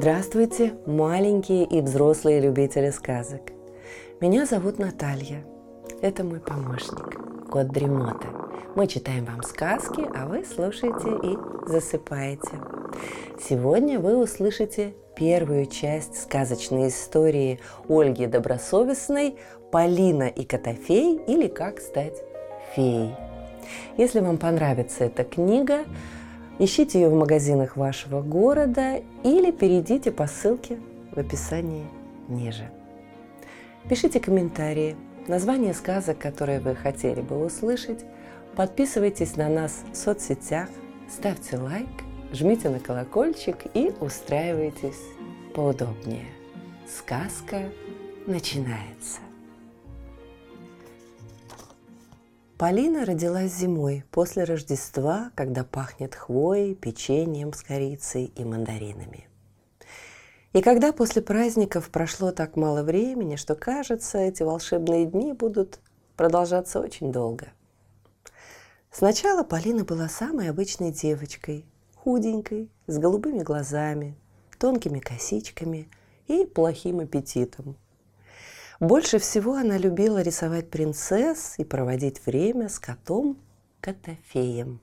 Здравствуйте, маленькие и взрослые любители сказок. Меня зовут Наталья. Это мой помощник, кот Дремота. Мы читаем вам сказки, а вы слушаете и засыпаете. Сегодня вы услышите первую часть сказочной истории Ольги Добросовестной «Полина и Котофей» или «Как стать феей». Если вам понравится эта книга, Ищите ее в магазинах вашего города или перейдите по ссылке в описании ниже. Пишите комментарии, название сказок, которые вы хотели бы услышать, подписывайтесь на нас в соцсетях, ставьте лайк, жмите на колокольчик и устраивайтесь поудобнее. Сказка начинается. Полина родилась зимой, после Рождества, когда пахнет хвоей, печеньем с корицей и мандаринами. И когда после праздников прошло так мало времени, что, кажется, эти волшебные дни будут продолжаться очень долго. Сначала Полина была самой обычной девочкой, худенькой, с голубыми глазами, тонкими косичками и плохим аппетитом – больше всего она любила рисовать принцесс и проводить время с котом Котофеем.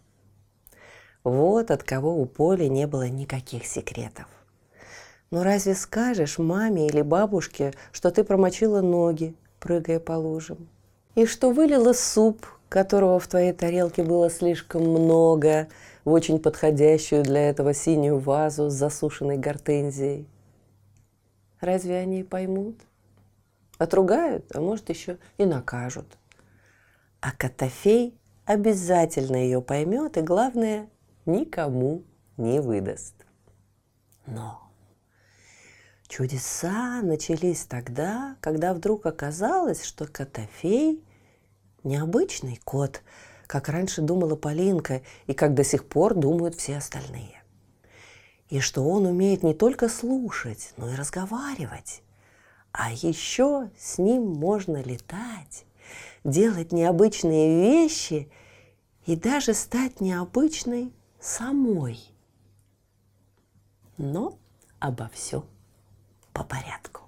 Вот от кого у Поли не было никаких секретов. Но разве скажешь маме или бабушке, что ты промочила ноги, прыгая по лужам? И что вылила суп, которого в твоей тарелке было слишком много, в очень подходящую для этого синюю вазу с засушенной гортензией? Разве они поймут? Отругают, а может еще и накажут. А Котофей обязательно ее поймет и, главное, никому не выдаст. Но чудеса начались тогда, когда вдруг оказалось, что Котофей – необычный кот, как раньше думала Полинка и как до сих пор думают все остальные. И что он умеет не только слушать, но и разговаривать. А еще с ним можно летать, делать необычные вещи и даже стать необычной самой. Но обо всем по порядку.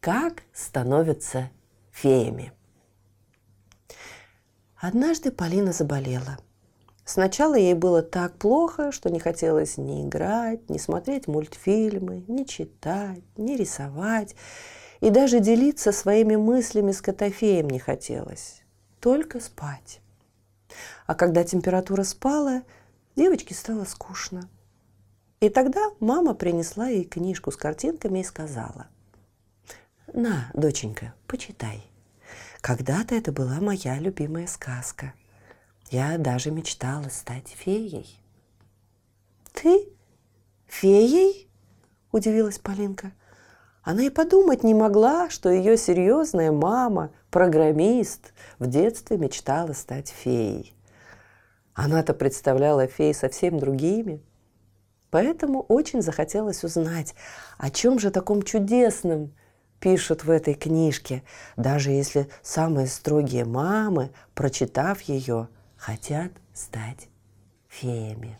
Как становятся феями? Однажды Полина заболела – Сначала ей было так плохо, что не хотелось ни играть, ни смотреть мультфильмы, ни читать, ни рисовать. И даже делиться своими мыслями с Котофеем не хотелось. Только спать. А когда температура спала, девочке стало скучно. И тогда мама принесла ей книжку с картинками и сказала, «На, доченька, почитай. Когда-то это была моя любимая сказка – я даже мечтала стать феей. «Ты? Феей?» – удивилась Полинка. Она и подумать не могла, что ее серьезная мама, программист, в детстве мечтала стать феей. Она-то представляла фей совсем другими. Поэтому очень захотелось узнать, о чем же таком чудесном пишут в этой книжке, даже если самые строгие мамы, прочитав ее, хотят стать феями.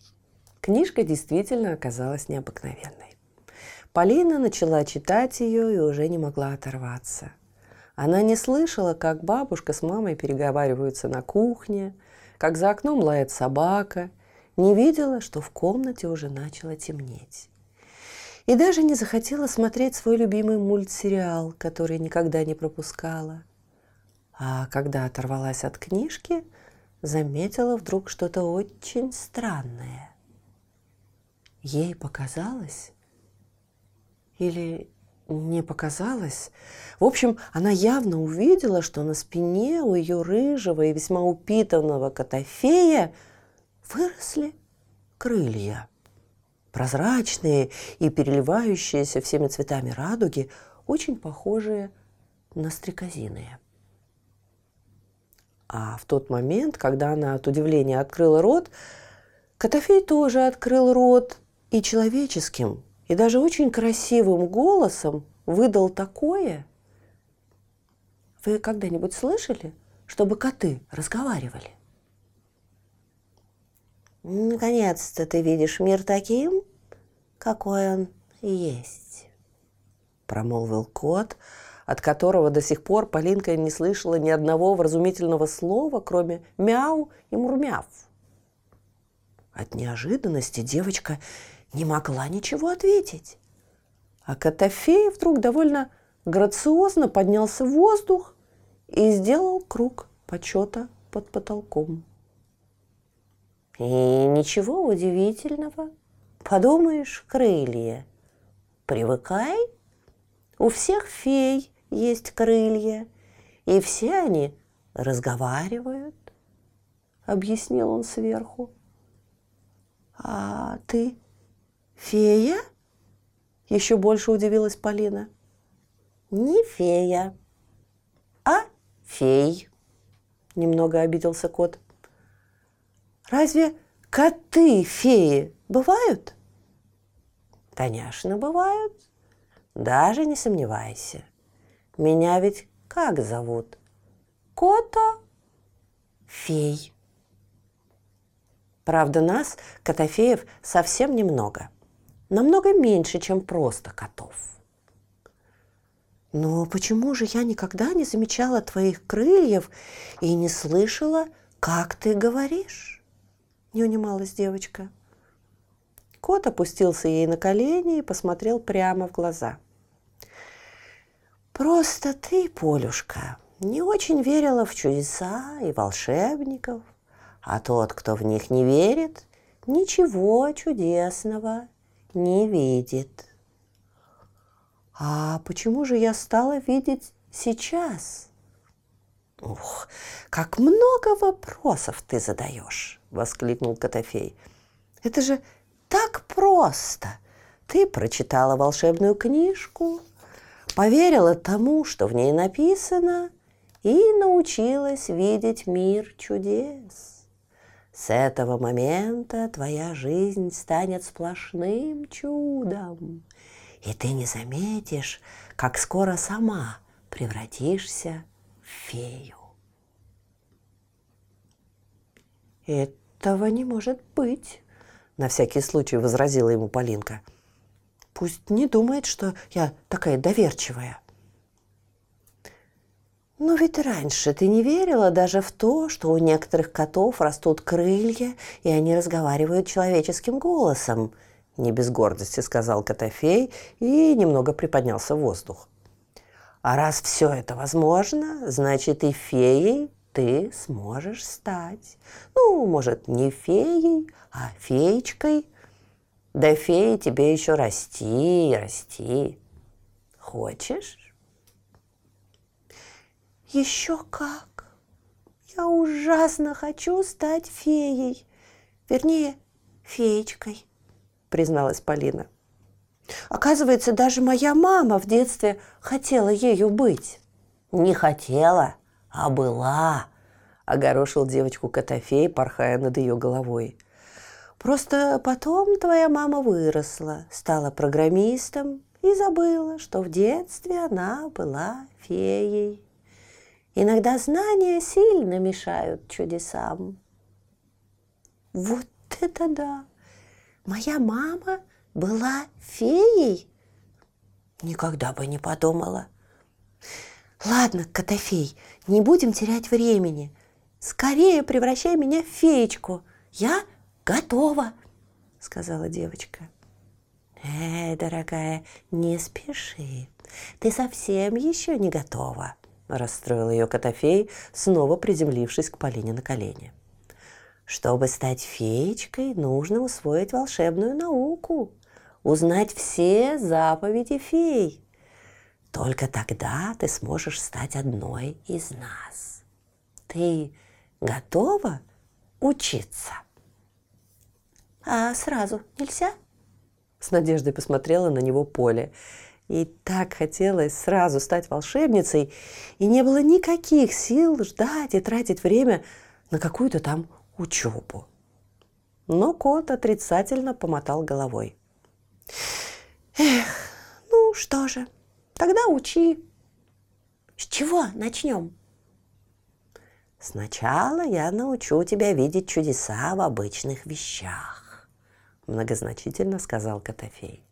Книжка действительно оказалась необыкновенной. Полина начала читать ее и уже не могла оторваться. Она не слышала, как бабушка с мамой переговариваются на кухне, как за окном лает собака, не видела, что в комнате уже начало темнеть. И даже не захотела смотреть свой любимый мультсериал, который никогда не пропускала. А когда оторвалась от книжки – заметила вдруг что-то очень странное. Ей показалось или не показалось. В общем, она явно увидела, что на спине у ее рыжего и весьма упитанного котофея выросли крылья. Прозрачные и переливающиеся всеми цветами радуги, очень похожие на стрекозиные. А в тот момент, когда она от удивления открыла рот, Котофей тоже открыл рот и человеческим, и даже очень красивым голосом выдал такое. Вы когда-нибудь слышали, чтобы коты разговаривали? Наконец-то ты видишь мир таким, какой он есть, промолвил кот, от которого до сих пор Полинка не слышала ни одного вразумительного слова, кроме мяу и мурмяв. От неожиданности девочка не могла ничего ответить. А Котофей вдруг довольно грациозно поднялся в воздух и сделал круг почета под потолком. И ничего удивительного. Подумаешь, крылья. Привыкай. У всех фей есть крылья, и все они разговаривают, объяснил он сверху. А ты фея? Еще больше удивилась Полина. Не фея, а фей, немного обиделся кот. Разве коты феи бывают? Конечно, бывают. Даже не сомневайся. Меня ведь как зовут? Кота фей. Правда, нас, котофеев, совсем немного. Намного меньше, чем просто котов. Но почему же я никогда не замечала твоих крыльев и не слышала, как ты говоришь? Не унималась девочка. Кот опустился ей на колени и посмотрел прямо в глаза. Просто ты, Полюшка, не очень верила в чудеса и волшебников, а тот, кто в них не верит, ничего чудесного не видит. А почему же я стала видеть сейчас? Ух, как много вопросов ты задаешь, воскликнул Котофей. Это же так просто. Ты прочитала волшебную книжку, поверила тому, что в ней написано, и научилась видеть мир чудес. С этого момента твоя жизнь станет сплошным чудом и ты не заметишь, как скоро сама превратишься в фею. Этого не может быть, на всякий случай возразила ему Полинка. Пусть не думает, что я такая доверчивая. Но ведь раньше ты не верила даже в то, что у некоторых котов растут крылья, и они разговаривают человеческим голосом, не без гордости сказал Котофей и немного приподнялся в воздух. А раз все это возможно, значит и феей ты сможешь стать. Ну, может, не феей, а феечкой. Да феи тебе еще расти расти. Хочешь? Еще как. Я ужасно хочу стать феей. Вернее, феечкой призналась Полина. Оказывается, даже моя мама в детстве хотела ею быть. Не хотела, а была, огорошил девочку Котофей, порхая над ее головой. Просто потом твоя мама выросла, стала программистом и забыла, что в детстве она была феей. Иногда знания сильно мешают чудесам. Вот это да! Моя мама была феей? Никогда бы не подумала. Ладно, Котофей, не будем терять времени. Скорее превращай меня в феечку. Я готова, сказала девочка. Эй, дорогая, не спеши. Ты совсем еще не готова, расстроил ее Котофей, снова приземлившись к Полине на колени. Чтобы стать феечкой, нужно усвоить волшебную науку, узнать все заповеди фей. Только тогда ты сможешь стать одной из нас. Ты готова учиться? А сразу нельзя? С надеждой посмотрела на него Поле. И так хотелось сразу стать волшебницей, и не было никаких сил ждать и тратить время на какую-то там учебу. Но кот отрицательно помотал головой. Эх, ну что же, тогда учи. С чего начнем? Сначала я научу тебя видеть чудеса в обычных вещах, многозначительно сказал Котофей.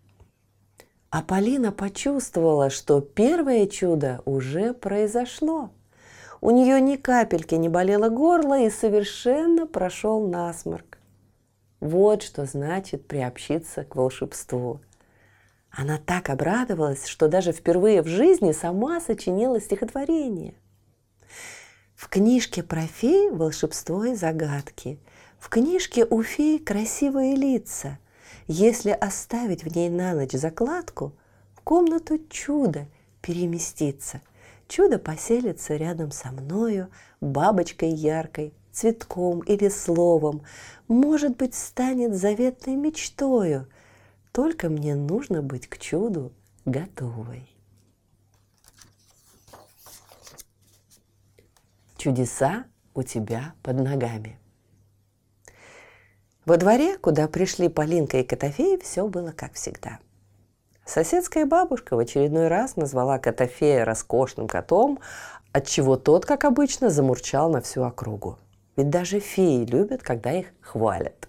А Полина почувствовала, что первое чудо уже произошло. У нее ни капельки не болело горло и совершенно прошел насморк. Вот что значит приобщиться к волшебству. Она так обрадовалась, что даже впервые в жизни сама сочинила стихотворение. В книжке про фей волшебство и загадки. В книжке у фей красивые лица – если оставить в ней на ночь закладку, в комнату чудо переместится. Чудо поселится рядом со мною, бабочкой яркой, цветком или словом. Может быть, станет заветной мечтою. Только мне нужно быть к чуду готовой. Чудеса у тебя под ногами – во дворе, куда пришли Полинка и Котофей, все было как всегда. Соседская бабушка в очередной раз назвала Котофея роскошным котом, отчего тот, как обычно, замурчал на всю округу. Ведь даже феи любят, когда их хвалят.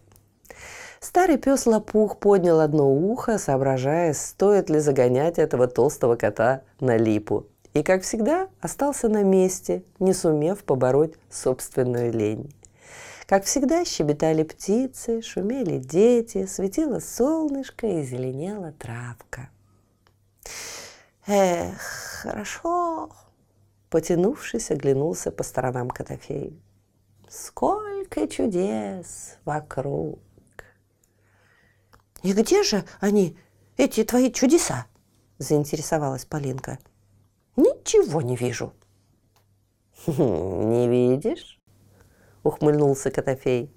Старый пес Лопух поднял одно ухо, соображая, стоит ли загонять этого толстого кота на липу. И, как всегда, остался на месте, не сумев побороть собственную лень. Как всегда, щебетали птицы, шумели дети, светило солнышко и зеленела травка. Эх, хорошо, потянувшись, оглянулся по сторонам Котофей. Сколько чудес вокруг! И где же они, эти твои чудеса? Заинтересовалась Полинка. Ничего не вижу. Не видишь? Ухмыльнулся Котофей.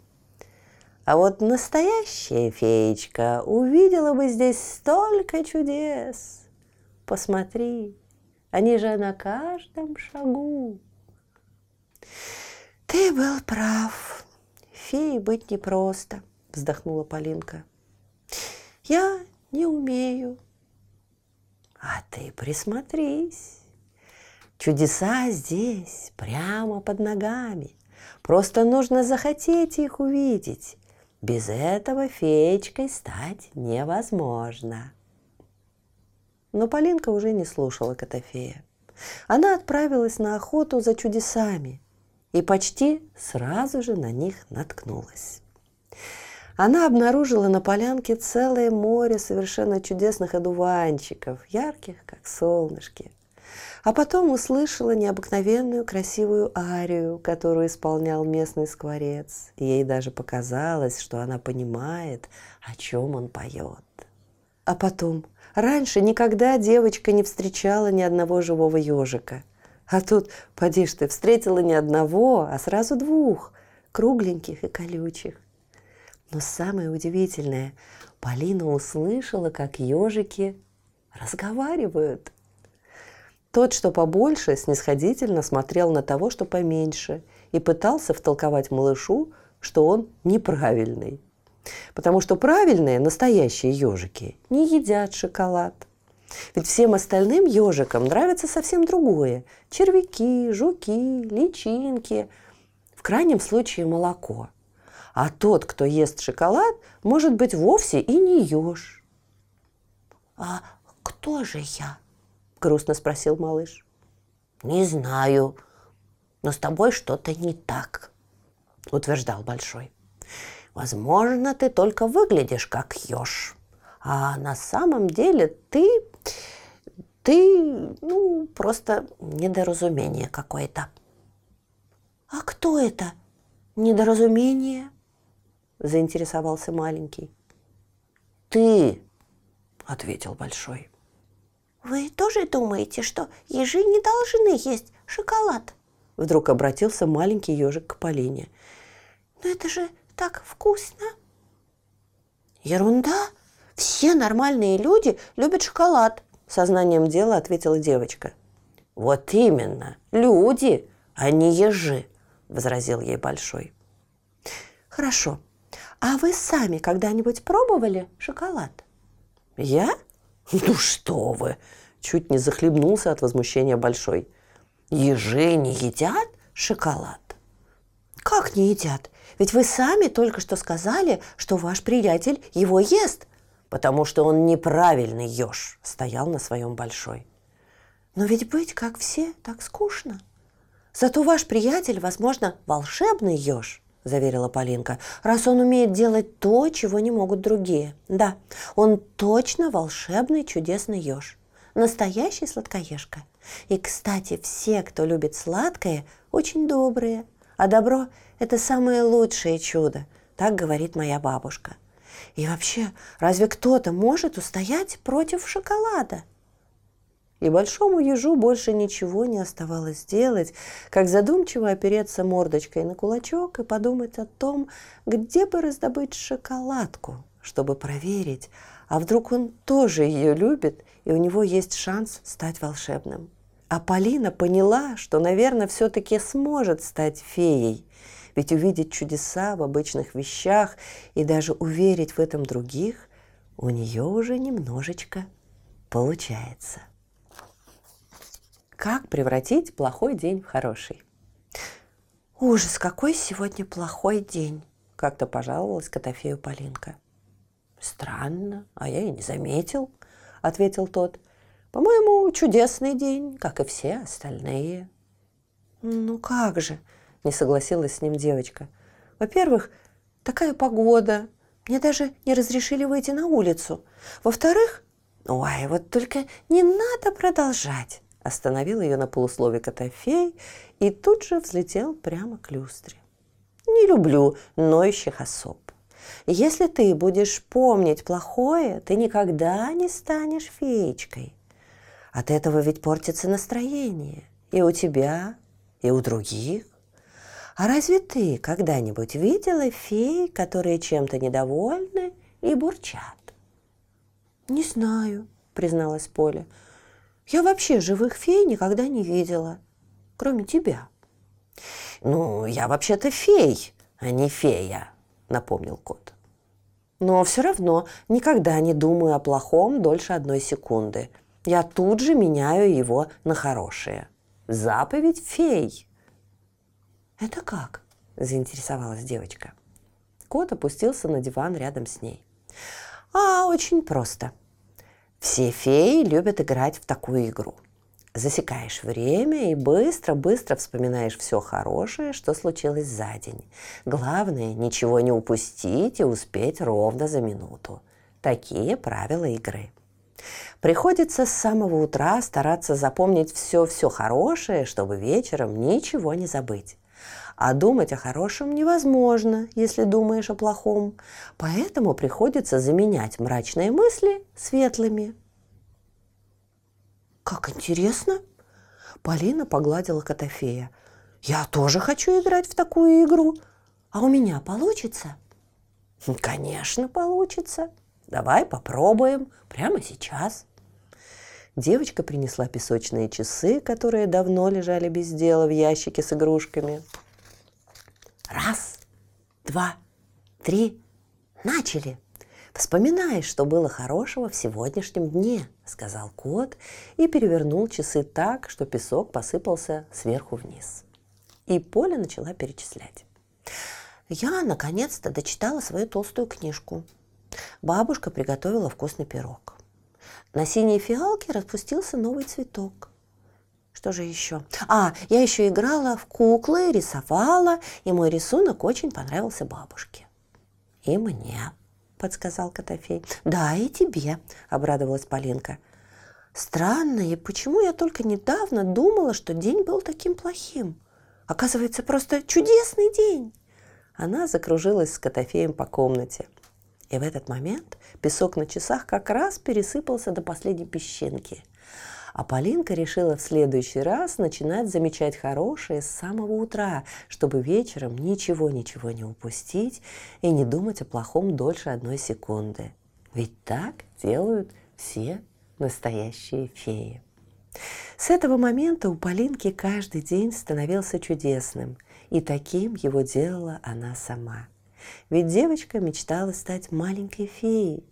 А вот настоящая феечка увидела бы здесь столько чудес. Посмотри, они же на каждом шагу. Ты был прав. Феей быть непросто, вздохнула Полинка. Я не умею. А ты присмотрись. Чудеса здесь, прямо под ногами. Просто нужно захотеть их увидеть. Без этого феечкой стать невозможно. Но Полинка уже не слушала Котофея. Она отправилась на охоту за чудесами и почти сразу же на них наткнулась. Она обнаружила на полянке целое море совершенно чудесных одуванчиков, ярких, как солнышки – а потом услышала необыкновенную красивую арию, которую исполнял местный скворец. Ей даже показалось, что она понимает, о чем он поет. А потом, раньше никогда девочка не встречала ни одного живого ежика. А тут, поди ты, встретила не одного, а сразу двух, кругленьких и колючих. Но самое удивительное, Полина услышала, как ежики разговаривают – тот, что побольше, снисходительно смотрел на того, что поменьше, и пытался втолковать малышу, что он неправильный. Потому что правильные, настоящие ежики не едят шоколад. Ведь всем остальным ежикам нравится совсем другое. Червяки, жуки, личинки, в крайнем случае молоко. А тот, кто ест шоколад, может быть вовсе и не еж. «А кто же я?» Грустно спросил малыш. Не знаю, но с тобой что-то не так, утверждал Большой. Возможно, ты только выглядишь как еж, а на самом деле ты, ты, ну, просто недоразумение какое-то. А кто это? Недоразумение? Заинтересовался маленький. Ты, ответил Большой. «Вы тоже думаете, что ежи не должны есть шоколад?» Вдруг обратился маленький ежик к Полине. «Но это же так вкусно!» «Ерунда! Все нормальные люди любят шоколад!» Сознанием дела ответила девочка. «Вот именно! Люди, а не ежи!» возразил ей Большой. «Хорошо. А вы сами когда-нибудь пробовали шоколад?» «Я?» «Ну что вы!» – чуть не захлебнулся от возмущения Большой. «Ежи не едят шоколад?» «Как не едят? Ведь вы сами только что сказали, что ваш приятель его ест!» потому что он неправильный еж, стоял на своем большой. Но ведь быть как все так скучно. Зато ваш приятель, возможно, волшебный еж, заверила Полинка, раз он умеет делать то, чего не могут другие. Да, он точно волшебный чудесный еж. Настоящий сладкоежка. И, кстати, все, кто любит сладкое, очень добрые. А добро – это самое лучшее чудо, так говорит моя бабушка. И вообще, разве кто-то может устоять против шоколада? И большому ежу больше ничего не оставалось делать, как задумчиво опереться мордочкой на кулачок и подумать о том, где бы раздобыть шоколадку, чтобы проверить, а вдруг он тоже ее любит, и у него есть шанс стать волшебным. А Полина поняла, что, наверное, все-таки сможет стать феей, ведь увидеть чудеса в обычных вещах и даже уверить в этом других у нее уже немножечко получается. Как превратить плохой день в хороший? Ужас, какой сегодня плохой день, как-то пожаловалась Котофею Полинка. Странно, а я и не заметил, ответил тот. По-моему, чудесный день, как и все остальные. Ну как же, не согласилась с ним девочка. Во-первых, такая погода, мне даже не разрешили выйти на улицу. Во-вторых, ой, вот только не надо продолжать. Остановил ее на полуслове Котофей и тут же взлетел прямо к люстре. Не люблю ноющих особ. Если ты будешь помнить плохое, ты никогда не станешь феечкой. От этого ведь портится настроение и у тебя, и у других. А разве ты когда-нибудь видела фей, которые чем-то недовольны и бурчат? Не знаю, призналась Поля. Я вообще живых фей никогда не видела, кроме тебя. Ну, я вообще-то фей, а не фея, напомнил кот. Но все равно никогда не думаю о плохом дольше одной секунды. Я тут же меняю его на хорошее. Заповедь фей. Это как? заинтересовалась девочка. Кот опустился на диван рядом с ней. А, очень просто. Все феи любят играть в такую игру. Засекаешь время и быстро-быстро вспоминаешь все хорошее, что случилось за день. Главное, ничего не упустить и успеть ровно за минуту. Такие правила игры. Приходится с самого утра стараться запомнить все-все хорошее, чтобы вечером ничего не забыть. А думать о хорошем невозможно, если думаешь о плохом. Поэтому приходится заменять мрачные мысли светлыми. Как интересно! Полина погладила Котофея. Я тоже хочу играть в такую игру. А у меня получится? Конечно, получится. Давай попробуем прямо сейчас. Девочка принесла песочные часы, которые давно лежали без дела в ящике с игрушками. Раз, два, три. Начали. Вспоминай, что было хорошего в сегодняшнем дне, сказал кот и перевернул часы так, что песок посыпался сверху вниз. И Поля начала перечислять. Я наконец-то дочитала свою толстую книжку. Бабушка приготовила вкусный пирог. На синей фиалке распустился новый цветок. Что же еще? А, я еще играла в куклы, рисовала, и мой рисунок очень понравился бабушке. И мне, подсказал Котофей. Да, и тебе, обрадовалась Полинка. Странно, и почему я только недавно думала, что день был таким плохим? Оказывается, просто чудесный день. Она закружилась с Котофеем по комнате. И в этот момент песок на часах как раз пересыпался до последней песчинки – а Полинка решила в следующий раз начинать замечать хорошее с самого утра, чтобы вечером ничего-ничего не упустить и не думать о плохом дольше одной секунды. Ведь так делают все настоящие феи. С этого момента у Полинки каждый день становился чудесным, и таким его делала она сама. Ведь девочка мечтала стать маленькой феей,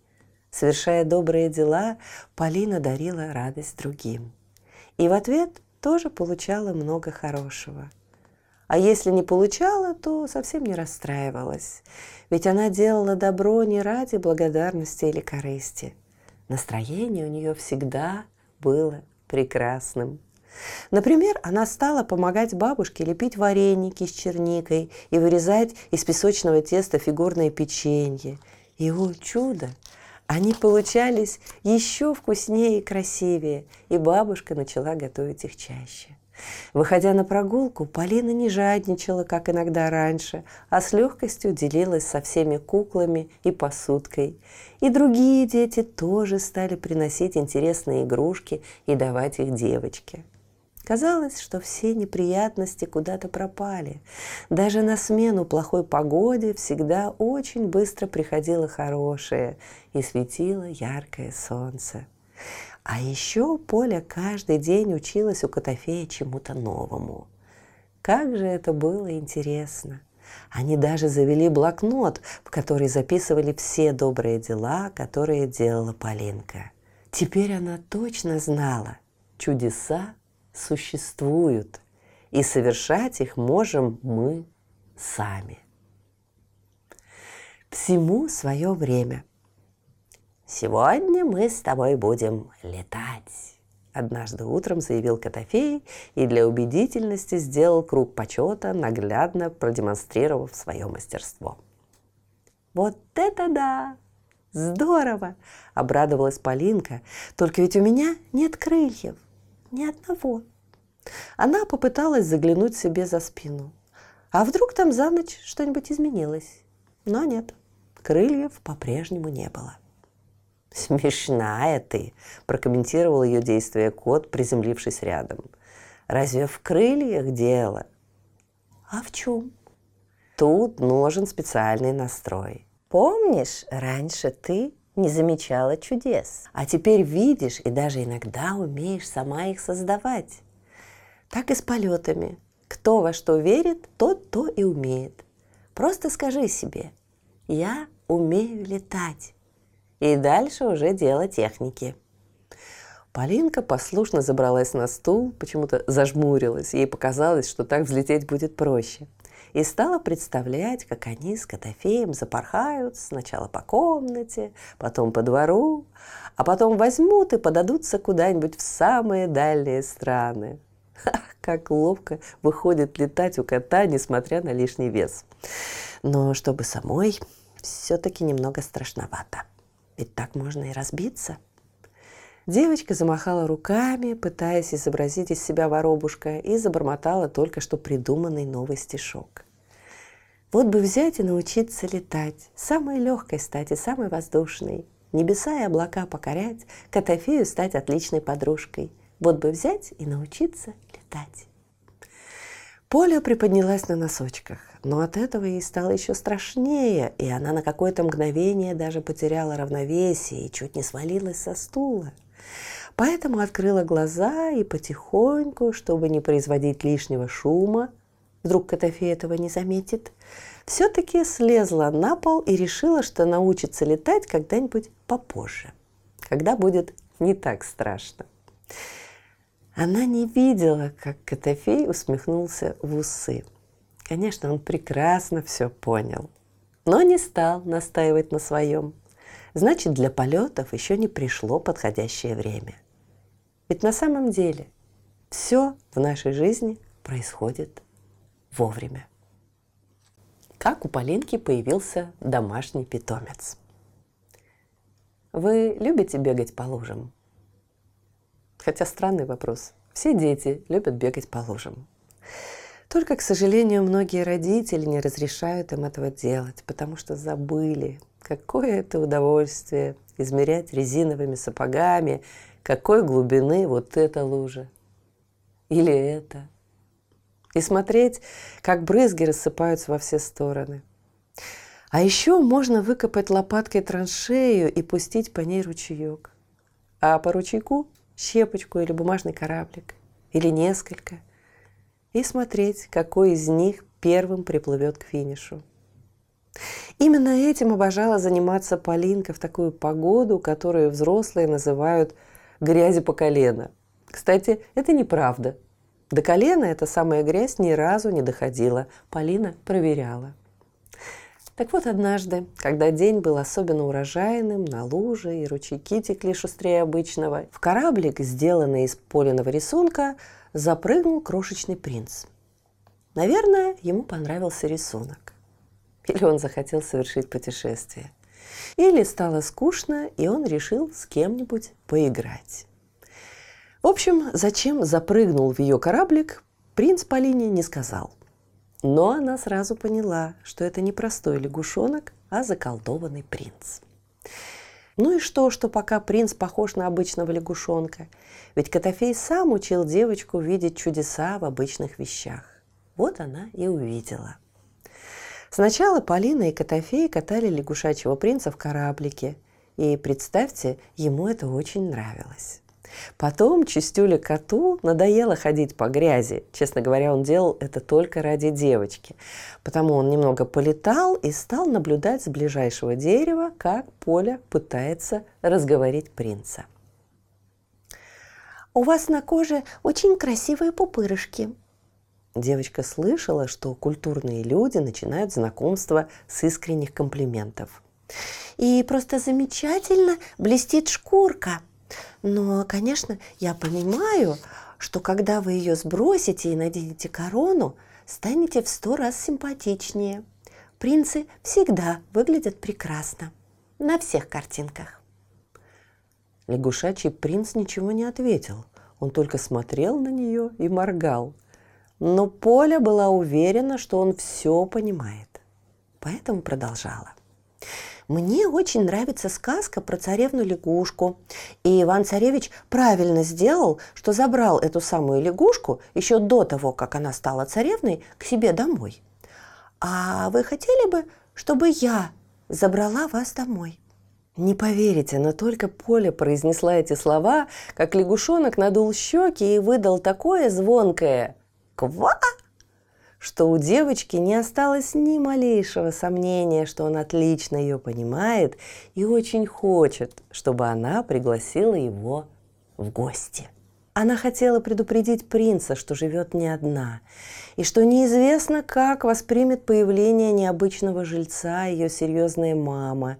Совершая добрые дела, Полина дарила радость другим. И в ответ тоже получала много хорошего. А если не получала, то совсем не расстраивалась. Ведь она делала добро не ради благодарности или корысти. Настроение у нее всегда было прекрасным. Например, она стала помогать бабушке лепить вареники с черникой и вырезать из песочного теста фигурное печенье. И, о чудо, они получались еще вкуснее и красивее, и бабушка начала готовить их чаще. Выходя на прогулку, Полина не жадничала, как иногда раньше, а с легкостью делилась со всеми куклами и посудкой. И другие дети тоже стали приносить интересные игрушки и давать их девочке. Казалось, что все неприятности куда-то пропали. Даже на смену плохой погоде всегда очень быстро приходило хорошее и светило яркое солнце. А еще Поля каждый день училась у Котофея чему-то новому. Как же это было интересно! Они даже завели блокнот, в который записывали все добрые дела, которые делала Полинка. Теперь она точно знала, чудеса существуют, и совершать их можем мы сами. Всему свое время. «Сегодня мы с тобой будем летать», – однажды утром заявил Котофей и для убедительности сделал круг почета, наглядно продемонстрировав свое мастерство. «Вот это да! Здорово!» – обрадовалась Полинка. «Только ведь у меня нет крыльев. Ни одного». Она попыталась заглянуть себе за спину. А вдруг там за ночь что-нибудь изменилось? Но нет, крыльев по-прежнему не было. «Смешная ты», – прокомментировал ее действие кот, приземлившись рядом. «Разве в крыльях дело?» «А в чем?» «Тут нужен специальный настрой. Помнишь, раньше ты не замечала чудес, а теперь видишь и даже иногда умеешь сама их создавать. Так и с полетами. Кто во что верит, тот то и умеет. Просто скажи себе, я умею летать. И дальше уже дело техники. Полинка послушно забралась на стул, почему-то зажмурилась. Ей показалось, что так взлететь будет проще. И стала представлять, как они с Котофеем запорхают сначала по комнате, потом по двору, а потом возьмут и подадутся куда-нибудь в самые дальние страны. Как ловко выходит летать у кота, несмотря на лишний вес. Но чтобы самой, все-таки немного страшновато. Ведь так можно и разбиться. Девочка замахала руками, пытаясь изобразить из себя воробушка, и забормотала только что придуманный новый стишок. Вот бы взять и научиться летать, самой легкой стать и самой воздушной, небеса и облака покорять, Котофею стать отличной подружкой. Вот бы взять и научиться летать. Поля приподнялась на носочках, но от этого ей стало еще страшнее, и она на какое-то мгновение даже потеряла равновесие и чуть не свалилась со стула. Поэтому открыла глаза и потихоньку, чтобы не производить лишнего шума, вдруг Котофей этого не заметит, все-таки слезла на пол и решила, что научится летать когда-нибудь попозже, когда будет не так страшно. Она не видела, как Котофей усмехнулся в усы. Конечно, он прекрасно все понял, но не стал настаивать на своем. Значит, для полетов еще не пришло подходящее время. Ведь на самом деле все в нашей жизни происходит вовремя. Как у Полинки появился домашний питомец? Вы любите бегать по лужам? Хотя странный вопрос. Все дети любят бегать по лужам. Только, к сожалению, многие родители не разрешают им этого делать, потому что забыли, какое это удовольствие измерять резиновыми сапогами, какой глубины вот эта лужа или это. И смотреть, как брызги рассыпаются во все стороны. А еще можно выкопать лопаткой траншею и пустить по ней ручеек. А по ручейку щепочку или бумажный кораблик, или несколько, и смотреть, какой из них первым приплывет к финишу. Именно этим обожала заниматься Полинка в такую погоду, которую взрослые называют грязи по колено. Кстати, это неправда. До колена эта самая грязь ни разу не доходила. Полина проверяла. Так вот однажды, когда день был особенно урожайным, на луже и ручейки текли шустрее обычного, в кораблик, сделанный из поленного рисунка, запрыгнул крошечный принц. Наверное, ему понравился рисунок. Или он захотел совершить путешествие. Или стало скучно, и он решил с кем-нибудь поиграть. В общем, зачем запрыгнул в ее кораблик, принц Полине не сказал. Но она сразу поняла, что это не простой лягушонок, а заколдованный принц. Ну и что, что пока принц похож на обычного лягушонка? Ведь Котофей сам учил девочку видеть чудеса в обычных вещах. Вот она и увидела. Сначала Полина и Котофей катали лягушачьего принца в кораблике. И, представьте, ему это очень нравилось. Потом Чистюля коту надоело ходить по грязи. Честно говоря, он делал это только ради девочки. Потому он немного полетал и стал наблюдать с ближайшего дерева, как Поля пытается разговорить принца. «У вас на коже очень красивые пупырышки», Девочка слышала, что культурные люди начинают знакомство с искренних комплиментов. «И просто замечательно блестит шкурка», но, конечно, я понимаю, что когда вы ее сбросите и наденете корону, станете в сто раз симпатичнее. Принцы всегда выглядят прекрасно. На всех картинках. Лягушачий принц ничего не ответил. Он только смотрел на нее и моргал. Но Поля была уверена, что он все понимает. Поэтому продолжала. Мне очень нравится сказка про царевну-лягушку. И Иван-царевич правильно сделал, что забрал эту самую лягушку еще до того, как она стала царевной, к себе домой. А вы хотели бы, чтобы я забрала вас домой? Не поверите, но только Поля произнесла эти слова, как лягушонок надул щеки и выдал такое звонкое «Ква!» Что у девочки не осталось ни малейшего сомнения, что он отлично ее понимает и очень хочет, чтобы она пригласила его в гости. Она хотела предупредить принца, что живет не одна, и что неизвестно, как воспримет появление необычного жильца ее серьезная мама,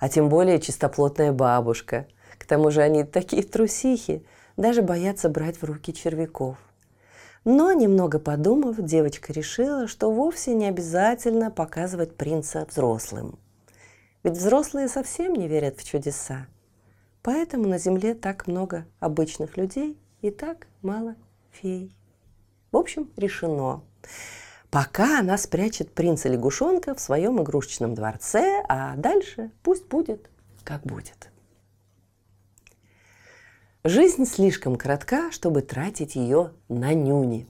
а тем более чистоплотная бабушка. К тому же они такие трусихи, даже боятся брать в руки червяков – но, немного подумав, девочка решила, что вовсе не обязательно показывать принца взрослым. Ведь взрослые совсем не верят в чудеса. Поэтому на Земле так много обычных людей и так мало фей. В общем, решено. Пока она спрячет принца-лягушонка в своем игрушечном дворце, а дальше пусть будет, как будет. Жизнь слишком коротка, чтобы тратить ее на нюни.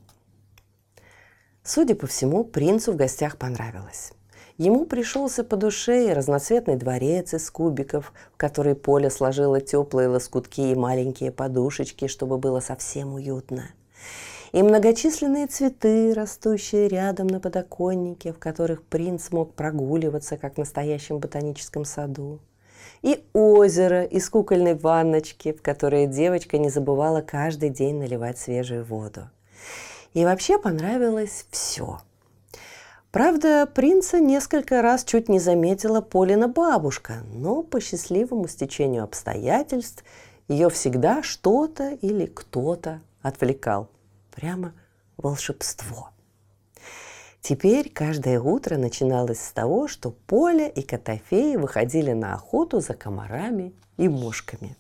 Судя по всему, принцу в гостях понравилось. Ему пришелся по душе и разноцветный дворец из кубиков, в который Поля сложила теплые лоскутки и маленькие подушечки, чтобы было совсем уютно. И многочисленные цветы, растущие рядом на подоконнике, в которых принц мог прогуливаться, как в настоящем ботаническом саду и озеро из кукольной ванночки, в которое девочка не забывала каждый день наливать свежую воду. И вообще понравилось все. Правда, принца несколько раз чуть не заметила Полина бабушка, но по счастливому стечению обстоятельств ее всегда что-то или кто-то отвлекал. Прямо волшебство. Теперь каждое утро начиналось с того, что Поля и Котофей выходили на охоту за комарами и мушками.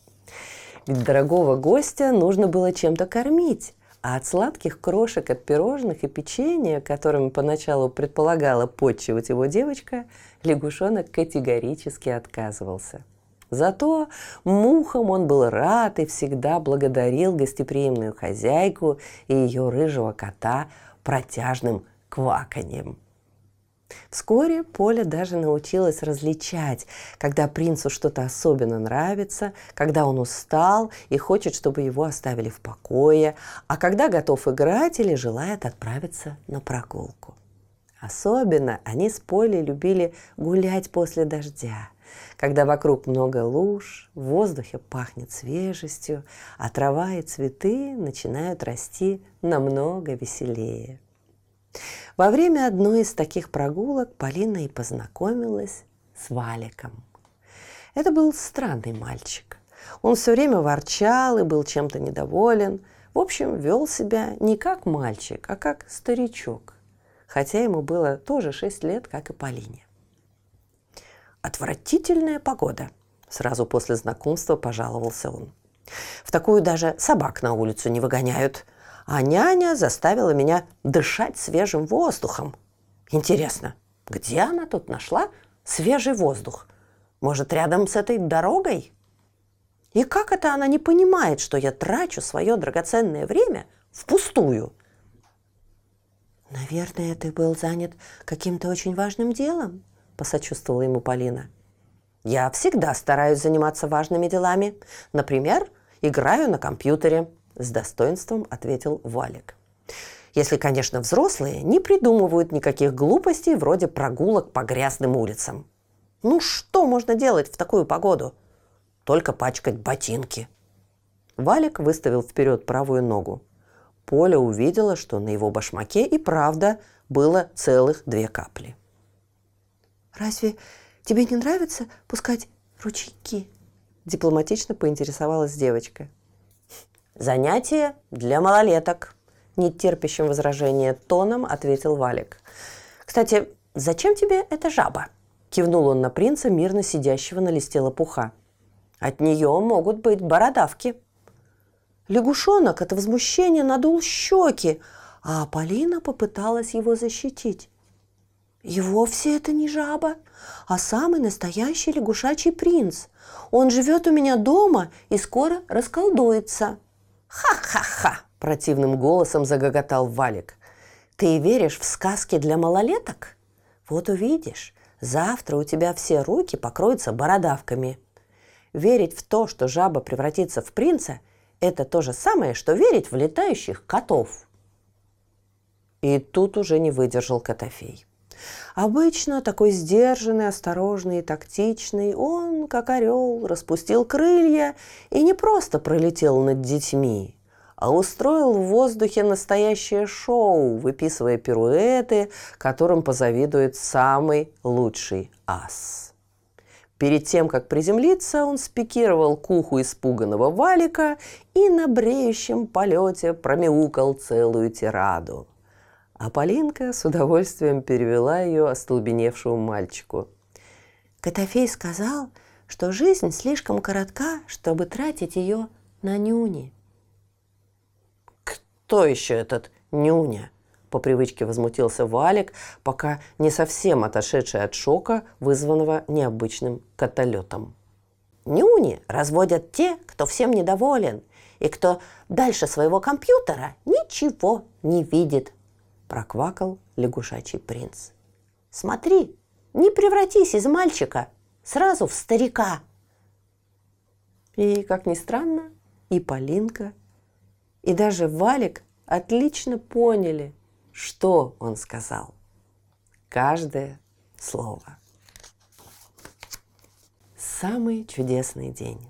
Ведь дорогого гостя нужно было чем-то кормить, а от сладких крошек от пирожных и печенья, которыми поначалу предполагала подчивать его девочка, лягушонок категорически отказывался. Зато мухам он был рад и всегда благодарил гостеприимную хозяйку и ее рыжего кота протяжным кваканьем. Вскоре Поля даже научилась различать, когда принцу что-то особенно нравится, когда он устал и хочет, чтобы его оставили в покое, а когда готов играть или желает отправиться на прогулку. Особенно они с Полей любили гулять после дождя, когда вокруг много луж, в воздухе пахнет свежестью, а трава и цветы начинают расти намного веселее. Во время одной из таких прогулок Полина и познакомилась с Валиком. Это был странный мальчик. Он все время ворчал и был чем-то недоволен. В общем, вел себя не как мальчик, а как старичок. Хотя ему было тоже 6 лет, как и Полине. «Отвратительная погода», – сразу после знакомства пожаловался он. «В такую даже собак на улицу не выгоняют. А няня заставила меня дышать свежим воздухом. Интересно, где она тут нашла свежий воздух? Может, рядом с этой дорогой?» И как это она не понимает, что я трачу свое драгоценное время впустую? Наверное, ты был занят каким-то очень важным делом, посочувствовала ему Полина. Я всегда стараюсь заниматься важными делами. Например, играю на компьютере, с достоинством ответил Валик. Если, конечно, взрослые не придумывают никаких глупостей вроде прогулок по грязным улицам. Ну что можно делать в такую погоду? только пачкать ботинки. Валик выставил вперед правую ногу. Поля увидела, что на его башмаке и правда было целых две капли. «Разве тебе не нравится пускать ручейки?» Дипломатично поинтересовалась девочка. «Занятие для малолеток», – нетерпящим возражения тоном ответил Валик. «Кстати, зачем тебе эта жаба?» – кивнул он на принца, мирно сидящего на листе лопуха. От нее могут быть бородавки. Лягушонок от возмущения надул щеки, а Полина попыталась его защитить. И вовсе это не жаба, а самый настоящий лягушачий принц. Он живет у меня дома и скоро расколдуется. Ха-ха-ха! Противным голосом загоготал Валик. Ты веришь в сказки для малолеток? Вот увидишь, завтра у тебя все руки покроются бородавками – Верить в то, что жаба превратится в принца, это то же самое, что верить в летающих котов. И тут уже не выдержал Котофей. Обычно такой сдержанный, осторожный и тактичный, он, как орел, распустил крылья и не просто пролетел над детьми, а устроил в воздухе настоящее шоу, выписывая пируэты, которым позавидует самый лучший ас. Перед тем, как приземлиться, он спикировал к уху испуганного валика и на бреющем полете промяукал целую тираду. А Полинка с удовольствием перевела ее остолбеневшему мальчику. Котофей сказал, что жизнь слишком коротка, чтобы тратить ее на нюни. «Кто еще этот нюня?» по привычке возмутился Валик, пока не совсем отошедший от шока, вызванного необычным каталетом. Нюни разводят те, кто всем недоволен, и кто дальше своего компьютера ничего не видит, проквакал лягушачий принц. Смотри, не превратись из мальчика сразу в старика. И, как ни странно, и Полинка, и даже Валик отлично поняли, что он сказал. Каждое слово. Самый чудесный день.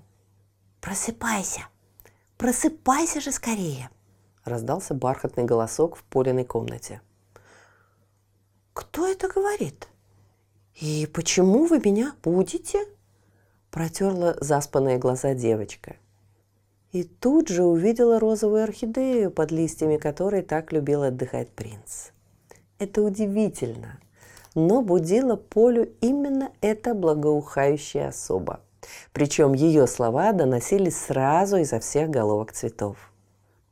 Просыпайся, просыпайся же скорее, раздался бархатный голосок в Полиной комнате. Кто это говорит? И почему вы меня будете? Протерла заспанные глаза девочка и тут же увидела розовую орхидею, под листьями которой так любил отдыхать принц. Это удивительно, но будила Полю именно эта благоухающая особа. Причем ее слова доносились сразу изо всех головок цветов.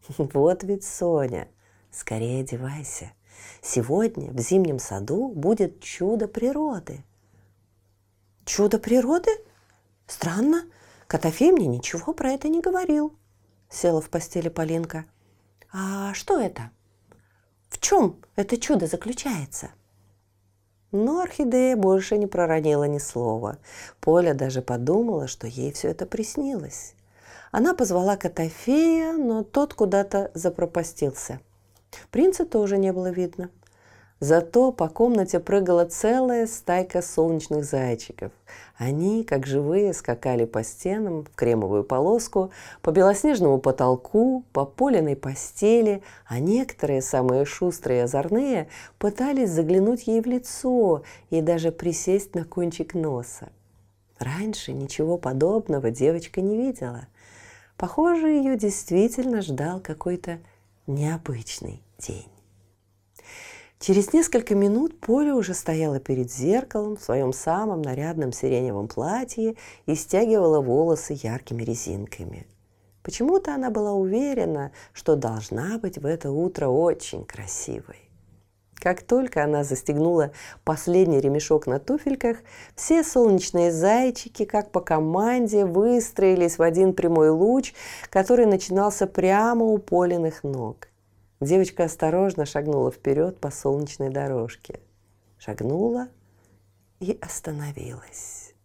Вот ведь Соня, скорее одевайся. Сегодня в зимнем саду будет чудо природы. Чудо природы? Странно, Котофей мне ничего про это не говорил. Села в постели Полинка. А что это? В чем это чудо заключается? Но орхидея больше не проронила ни слова. Поля даже подумала, что ей все это приснилось. Она позвала Котофея, но тот куда-то запропастился. Принца тоже не было видно. Зато по комнате прыгала целая стайка солнечных зайчиков. Они, как живые, скакали по стенам в кремовую полоску, по белоснежному потолку, по поленой постели, а некоторые, самые шустрые и озорные, пытались заглянуть ей в лицо и даже присесть на кончик носа. Раньше ничего подобного девочка не видела. Похоже, ее действительно ждал какой-то необычный день. Через несколько минут Поля уже стояла перед зеркалом в своем самом нарядном сиреневом платье и стягивала волосы яркими резинками. Почему-то она была уверена, что должна быть в это утро очень красивой. Как только она застегнула последний ремешок на туфельках, все солнечные зайчики, как по команде, выстроились в один прямой луч, который начинался прямо у Полиных ног. Девочка осторожно шагнула вперед по солнечной дорожке. Шагнула и остановилась.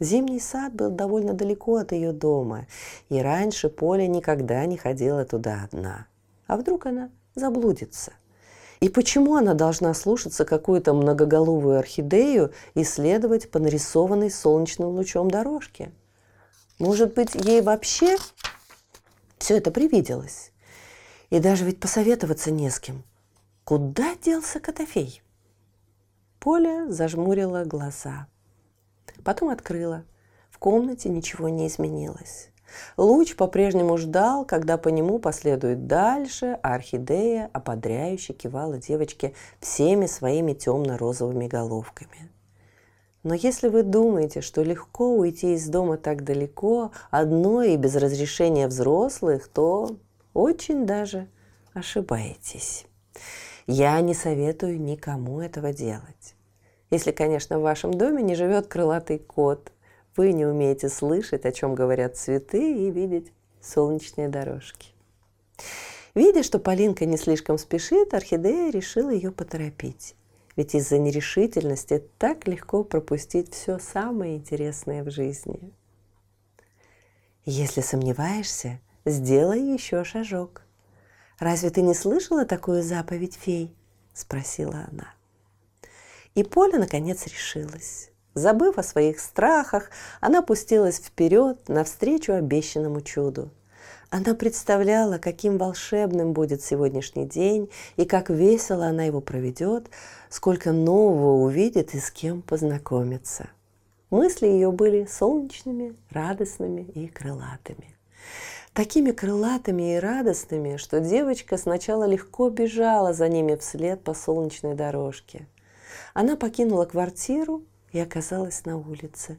Зимний сад был довольно далеко от ее дома, и раньше Поля никогда не ходила туда одна. А вдруг она заблудится? И почему она должна слушаться какую-то многоголовую орхидею и следовать по нарисованной солнечным лучом дорожке? Может быть, ей вообще все это привиделось? И даже ведь посоветоваться не с кем. Куда делся Котофей? Поля зажмурила глаза. Потом открыла. В комнате ничего не изменилось. Луч по-прежнему ждал, когда по нему последует дальше, а орхидея ободряюще кивала девочке всеми своими темно-розовыми головками. Но если вы думаете, что легко уйти из дома так далеко, одной и без разрешения взрослых, то очень даже ошибаетесь. Я не советую никому этого делать. Если, конечно, в вашем доме не живет крылатый кот, вы не умеете слышать, о чем говорят цветы, и видеть солнечные дорожки. Видя, что Полинка не слишком спешит, орхидея решила ее поторопить. Ведь из-за нерешительности так легко пропустить все самое интересное в жизни. Если сомневаешься, сделай еще шажок. Разве ты не слышала такую заповедь фей? Спросила она. И Поля наконец решилась. Забыв о своих страхах, она пустилась вперед навстречу обещанному чуду. Она представляла, каким волшебным будет сегодняшний день и как весело она его проведет, сколько нового увидит и с кем познакомится. Мысли ее были солнечными, радостными и крылатыми такими крылатыми и радостными, что девочка сначала легко бежала за ними вслед по солнечной дорожке. Она покинула квартиру и оказалась на улице.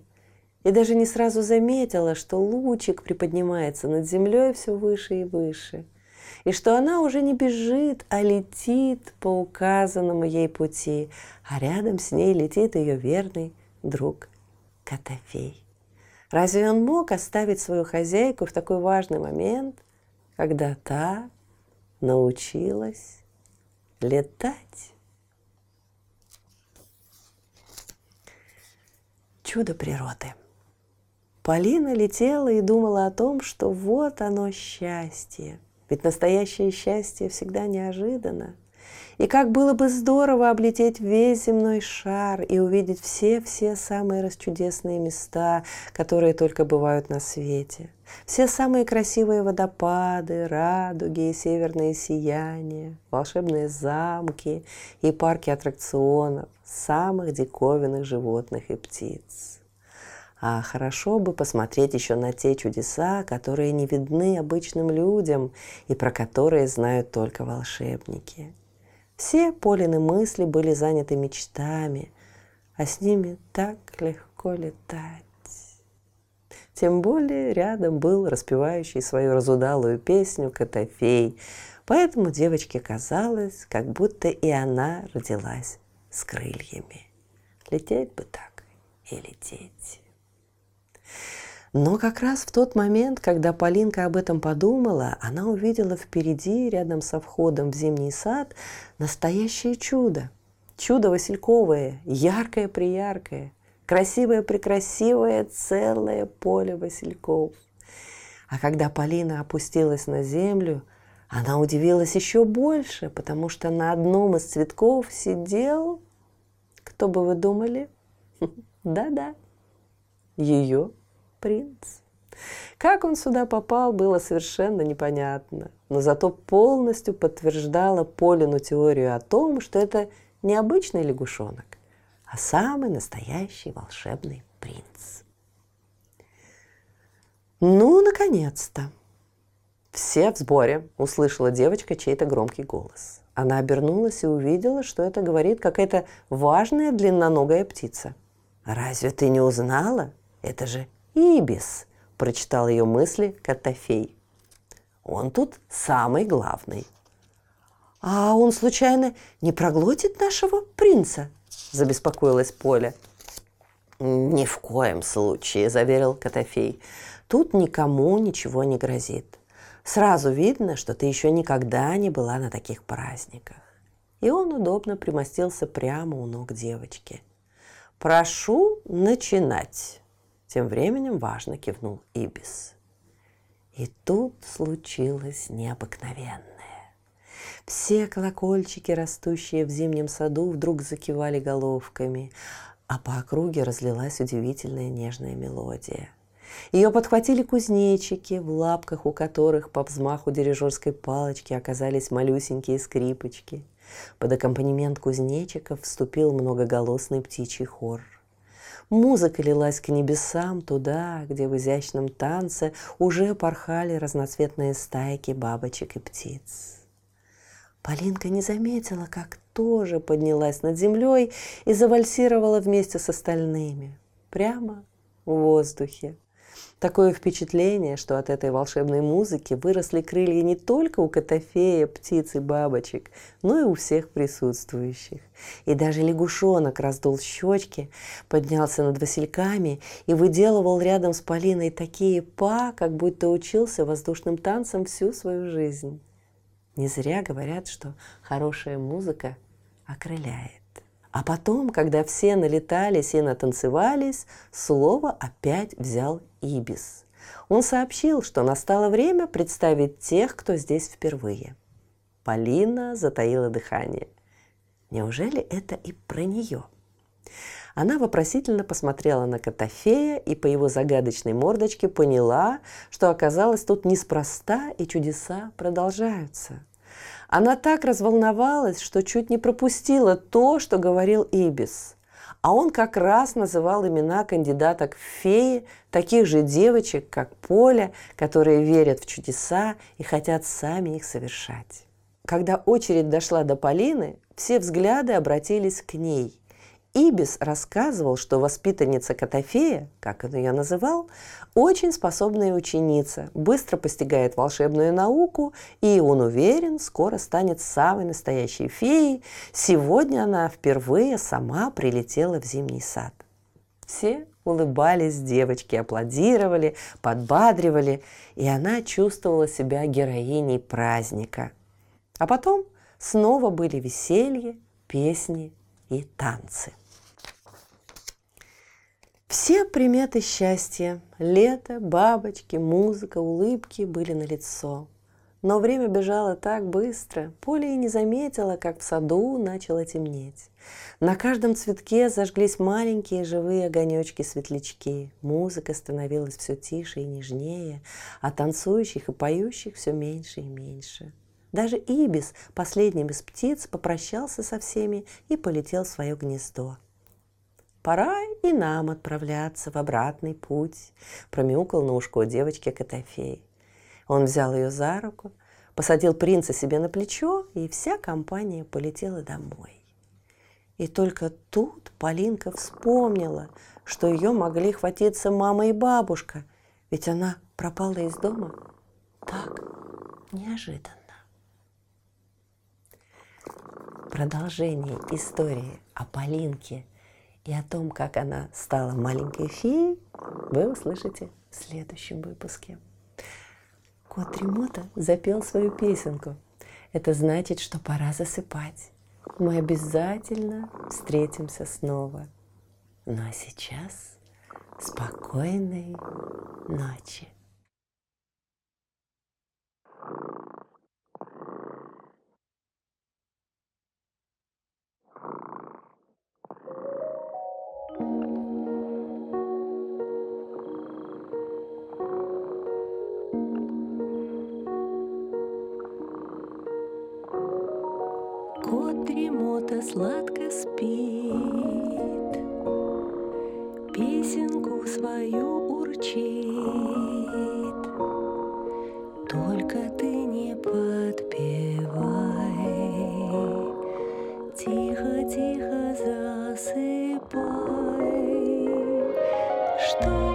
И даже не сразу заметила, что лучик приподнимается над землей все выше и выше. И что она уже не бежит, а летит по указанному ей пути, а рядом с ней летит ее верный друг Котофей. Разве он мог оставить свою хозяйку в такой важный момент, когда та научилась летать? Чудо природы. Полина летела и думала о том, что вот оно счастье. Ведь настоящее счастье всегда неожиданно. И как было бы здорово облететь весь земной шар и увидеть все-все самые расчудесные места, которые только бывают на свете. Все самые красивые водопады, радуги и северные сияния, волшебные замки и парки аттракционов, самых диковинных животных и птиц. А хорошо бы посмотреть еще на те чудеса, которые не видны обычным людям и про которые знают только волшебники – все Полины мысли были заняты мечтами, а с ними так легко летать. Тем более рядом был распевающий свою разудалую песню Котофей, поэтому девочке казалось, как будто и она родилась с крыльями. Лететь бы так и лететь. Но как раз в тот момент, когда Полинка об этом подумала, она увидела впереди, рядом со входом в зимний сад, настоящее чудо. Чудо васильковое, яркое-прияркое, красивое-прекрасивое целое поле васильков. А когда Полина опустилась на землю, Она удивилась еще больше, потому что на одном из цветков сидел, кто бы вы думали? Да-да, ее принц. Как он сюда попал, было совершенно непонятно, но зато полностью подтверждало Полину теорию о том, что это не обычный лягушонок, а самый настоящий волшебный принц. Ну, наконец-то! Все в сборе, услышала девочка чей-то громкий голос. Она обернулась и увидела, что это говорит какая-то важная длинноногая птица. «Разве ты не узнала? Это же Ибис!» – прочитал ее мысли Котофей. «Он тут самый главный». «А он, случайно, не проглотит нашего принца?» – забеспокоилась Поля. «Ни в коем случае», – заверил Котофей. «Тут никому ничего не грозит. Сразу видно, что ты еще никогда не была на таких праздниках». И он удобно примостился прямо у ног девочки. «Прошу начинать», – тем временем важно кивнул Ибис. И тут случилось необыкновенное. Все колокольчики, растущие в зимнем саду, вдруг закивали головками, а по округе разлилась удивительная нежная мелодия. Ее подхватили кузнечики, в лапках у которых по взмаху дирижерской палочки оказались малюсенькие скрипочки. Под аккомпанемент кузнечиков вступил многоголосный птичий хор. Музыка лилась к небесам туда, где в изящном танце уже порхали разноцветные стайки бабочек и птиц. Полинка не заметила, как тоже поднялась над землей и завальсировала вместе с остальными, прямо в воздухе. Такое впечатление, что от этой волшебной музыки выросли крылья не только у котофея, птиц и бабочек, но и у всех присутствующих. И даже лягушонок раздул щечки, поднялся над васильками и выделывал рядом с Полиной такие па, как будто учился воздушным танцам всю свою жизнь. Не зря говорят, что хорошая музыка окрыляет. А потом, когда все налетались и натанцевались, слово опять взял Ибис. Он сообщил, что настало время представить тех, кто здесь впервые. Полина затаила дыхание. Неужели это и про нее? Она вопросительно посмотрела на Котофея и по его загадочной мордочке поняла, что оказалось тут неспроста и чудеса продолжаются. Она так разволновалась, что чуть не пропустила то, что говорил Ибис. А он как раз называл имена кандидаток в феи, таких же девочек, как Поля, которые верят в чудеса и хотят сами их совершать. Когда очередь дошла до Полины, все взгляды обратились к ней. Ибис рассказывал, что воспитанница Котофея, как он ее называл, очень способная ученица, быстро постигает волшебную науку, и он уверен, скоро станет самой настоящей феей. Сегодня она впервые сама прилетела в зимний сад. Все улыбались, девочки аплодировали, подбадривали, и она чувствовала себя героиней праздника. А потом снова были веселье, песни и танцы. Все приметы счастья – лето, бабочки, музыка, улыбки – были на лицо. Но время бежало так быстро, Поля и не заметила, как в саду начало темнеть. На каждом цветке зажглись маленькие живые огонечки-светлячки. Музыка становилась все тише и нежнее, а танцующих и поющих все меньше и меньше. Даже Ибис, последним из птиц, попрощался со всеми и полетел в свое гнездо. Пора и нам отправляться в обратный путь, промяукал на ушко девочки Котофей. Он взял ее за руку, посадил принца себе на плечо, и вся компания полетела домой. И только тут Полинка вспомнила, что ее могли хватиться мама и бабушка, ведь она пропала из дома так неожиданно. Продолжение истории о Полинке – и о том, как она стала маленькой феей, вы услышите в следующем выпуске. Кот Ремота запел свою песенку. Это значит, что пора засыпать. Мы обязательно встретимся снова. Ну а сейчас спокойной ночи. Кот дремота сладко спит, Песенку свою урчит. Только ты не подпевай, Тихо-тихо засыпай, Чтобы